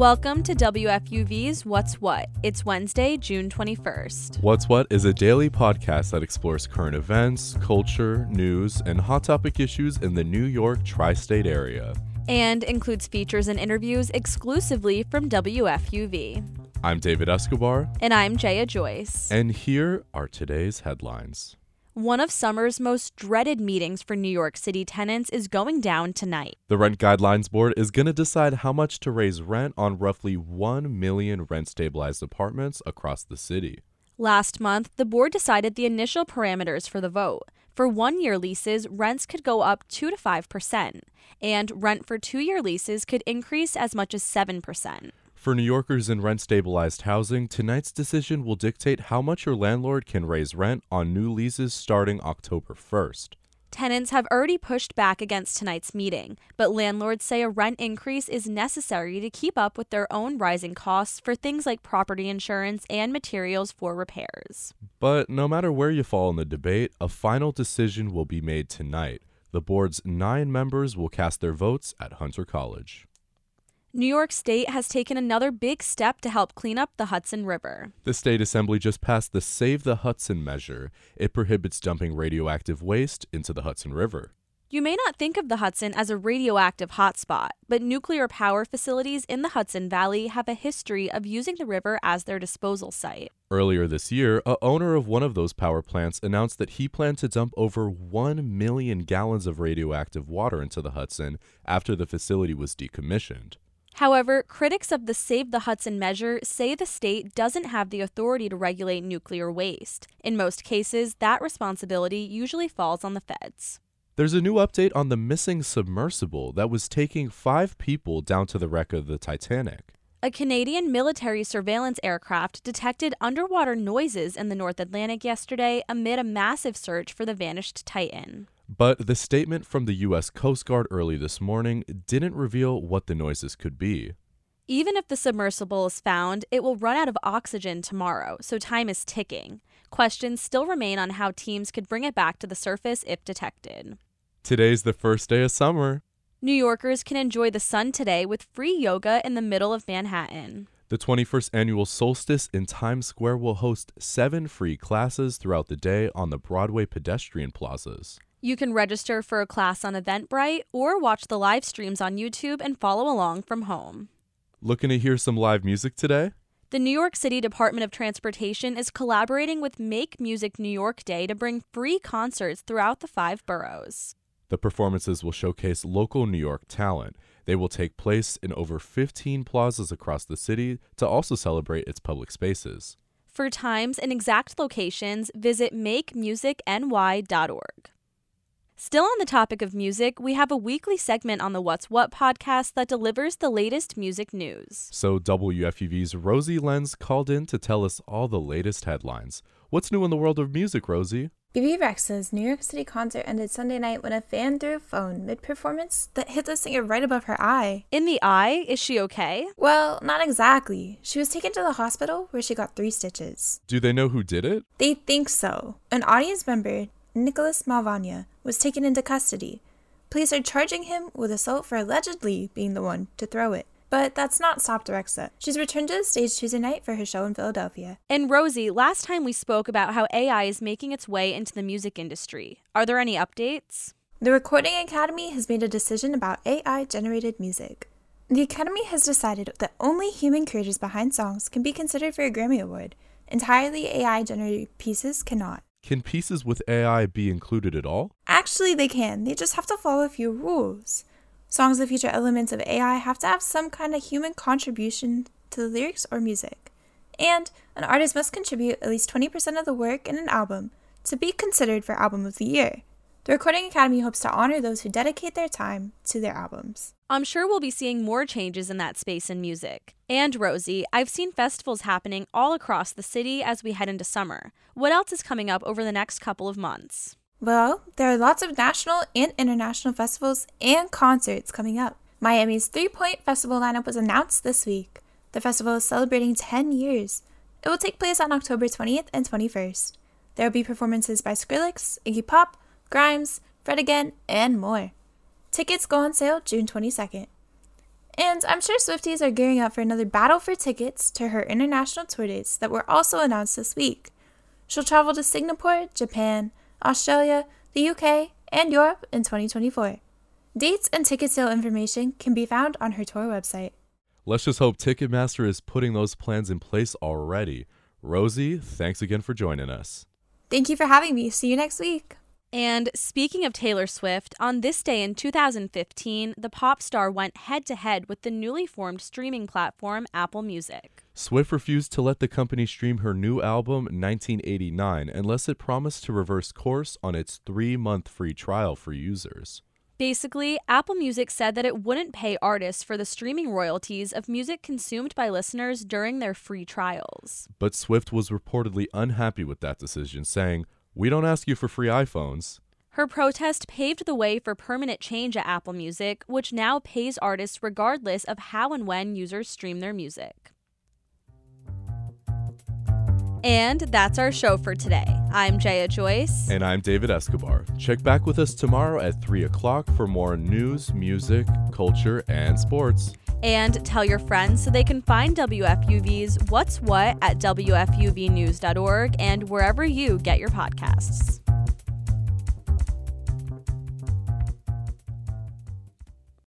Welcome to WFUV's What's What. It's Wednesday, June 21st. What's What is a daily podcast that explores current events, culture, news, and hot topic issues in the New York tri state area. And includes features and interviews exclusively from WFUV. I'm David Escobar. And I'm Jaya Joyce. And here are today's headlines. One of summer's most dreaded meetings for New York City tenants is going down tonight. The Rent Guidelines Board is going to decide how much to raise rent on roughly 1 million rent stabilized apartments across the city. Last month, the board decided the initial parameters for the vote. For one year leases, rents could go up 2 to 5%, and rent for two year leases could increase as much as 7%. For New Yorkers in rent stabilized housing, tonight's decision will dictate how much your landlord can raise rent on new leases starting October 1st. Tenants have already pushed back against tonight's meeting, but landlords say a rent increase is necessary to keep up with their own rising costs for things like property insurance and materials for repairs. But no matter where you fall in the debate, a final decision will be made tonight. The board's nine members will cast their votes at Hunter College. New York State has taken another big step to help clean up the Hudson River. The state assembly just passed the Save the Hudson measure. It prohibits dumping radioactive waste into the Hudson River. You may not think of the Hudson as a radioactive hotspot, but nuclear power facilities in the Hudson Valley have a history of using the river as their disposal site. Earlier this year, a owner of one of those power plants announced that he planned to dump over 1 million gallons of radioactive water into the Hudson after the facility was decommissioned. However, critics of the Save the Hudson measure say the state doesn't have the authority to regulate nuclear waste. In most cases, that responsibility usually falls on the feds. There's a new update on the missing submersible that was taking five people down to the wreck of the Titanic. A Canadian military surveillance aircraft detected underwater noises in the North Atlantic yesterday amid a massive search for the vanished Titan. But the statement from the U.S. Coast Guard early this morning didn't reveal what the noises could be. Even if the submersible is found, it will run out of oxygen tomorrow, so time is ticking. Questions still remain on how teams could bring it back to the surface if detected. Today's the first day of summer. New Yorkers can enjoy the sun today with free yoga in the middle of Manhattan. The 21st annual Solstice in Times Square will host seven free classes throughout the day on the Broadway pedestrian plazas. You can register for a class on Eventbrite or watch the live streams on YouTube and follow along from home. Looking to hear some live music today? The New York City Department of Transportation is collaborating with Make Music New York Day to bring free concerts throughout the five boroughs. The performances will showcase local New York talent. They will take place in over 15 plazas across the city to also celebrate its public spaces. For times and exact locations, visit makemusicny.org. Still on the topic of music, we have a weekly segment on the What's What podcast that delivers the latest music news. So, WFUV's Rosie Lenz called in to tell us all the latest headlines. What's new in the world of music, Rosie? Bebe Rexha's New York City concert ended Sunday night when a fan threw a phone mid performance that hit the singer right above her eye. In the eye? Is she okay? Well, not exactly. She was taken to the hospital where she got three stitches. Do they know who did it? They think so. An audience member Nicholas Malvagna, was taken into custody. Police are charging him with assault for allegedly being the one to throw it. But that's not stopped Rexha. She's returned to the stage Tuesday night for her show in Philadelphia. And Rosie, last time we spoke about how AI is making its way into the music industry. Are there any updates? The Recording Academy has made a decision about AI generated music. The Academy has decided that only human creators behind songs can be considered for a Grammy Award. Entirely AI generated pieces cannot. Can pieces with AI be included at all? Actually, they can. They just have to follow a few rules. Songs that feature elements of AI have to have some kind of human contribution to the lyrics or music. And an artist must contribute at least 20% of the work in an album to be considered for Album of the Year. The Recording Academy hopes to honor those who dedicate their time to their albums. I'm sure we'll be seeing more changes in that space in music. And Rosie, I've seen festivals happening all across the city as we head into summer. What else is coming up over the next couple of months? Well, there are lots of national and international festivals and concerts coming up. Miami's Three Point Festival lineup was announced this week. The festival is celebrating 10 years. It will take place on October 20th and 21st. There will be performances by Skrillex, Iggy Pop, Grimes, Fred Again, and more. Tickets go on sale June 22nd. And I'm sure Swifties are gearing up for another battle for tickets to her international tour dates that were also announced this week. She'll travel to Singapore, Japan, Australia, the UK, and Europe in 2024. Dates and ticket sale information can be found on her tour website. Let's just hope Ticketmaster is putting those plans in place already. Rosie, thanks again for joining us. Thank you for having me. See you next week. And speaking of Taylor Swift, on this day in 2015, the pop star went head to head with the newly formed streaming platform Apple Music. Swift refused to let the company stream her new album 1989 unless it promised to reverse course on its three month free trial for users. Basically, Apple Music said that it wouldn't pay artists for the streaming royalties of music consumed by listeners during their free trials. But Swift was reportedly unhappy with that decision, saying, we don't ask you for free iPhones. Her protest paved the way for permanent change at Apple Music, which now pays artists regardless of how and when users stream their music. And that's our show for today. I'm Jaya Joyce. And I'm David Escobar. Check back with us tomorrow at 3 o'clock for more news, music, culture, and sports. And tell your friends so they can find WFUV's What's What at WFUVnews.org and wherever you get your podcasts.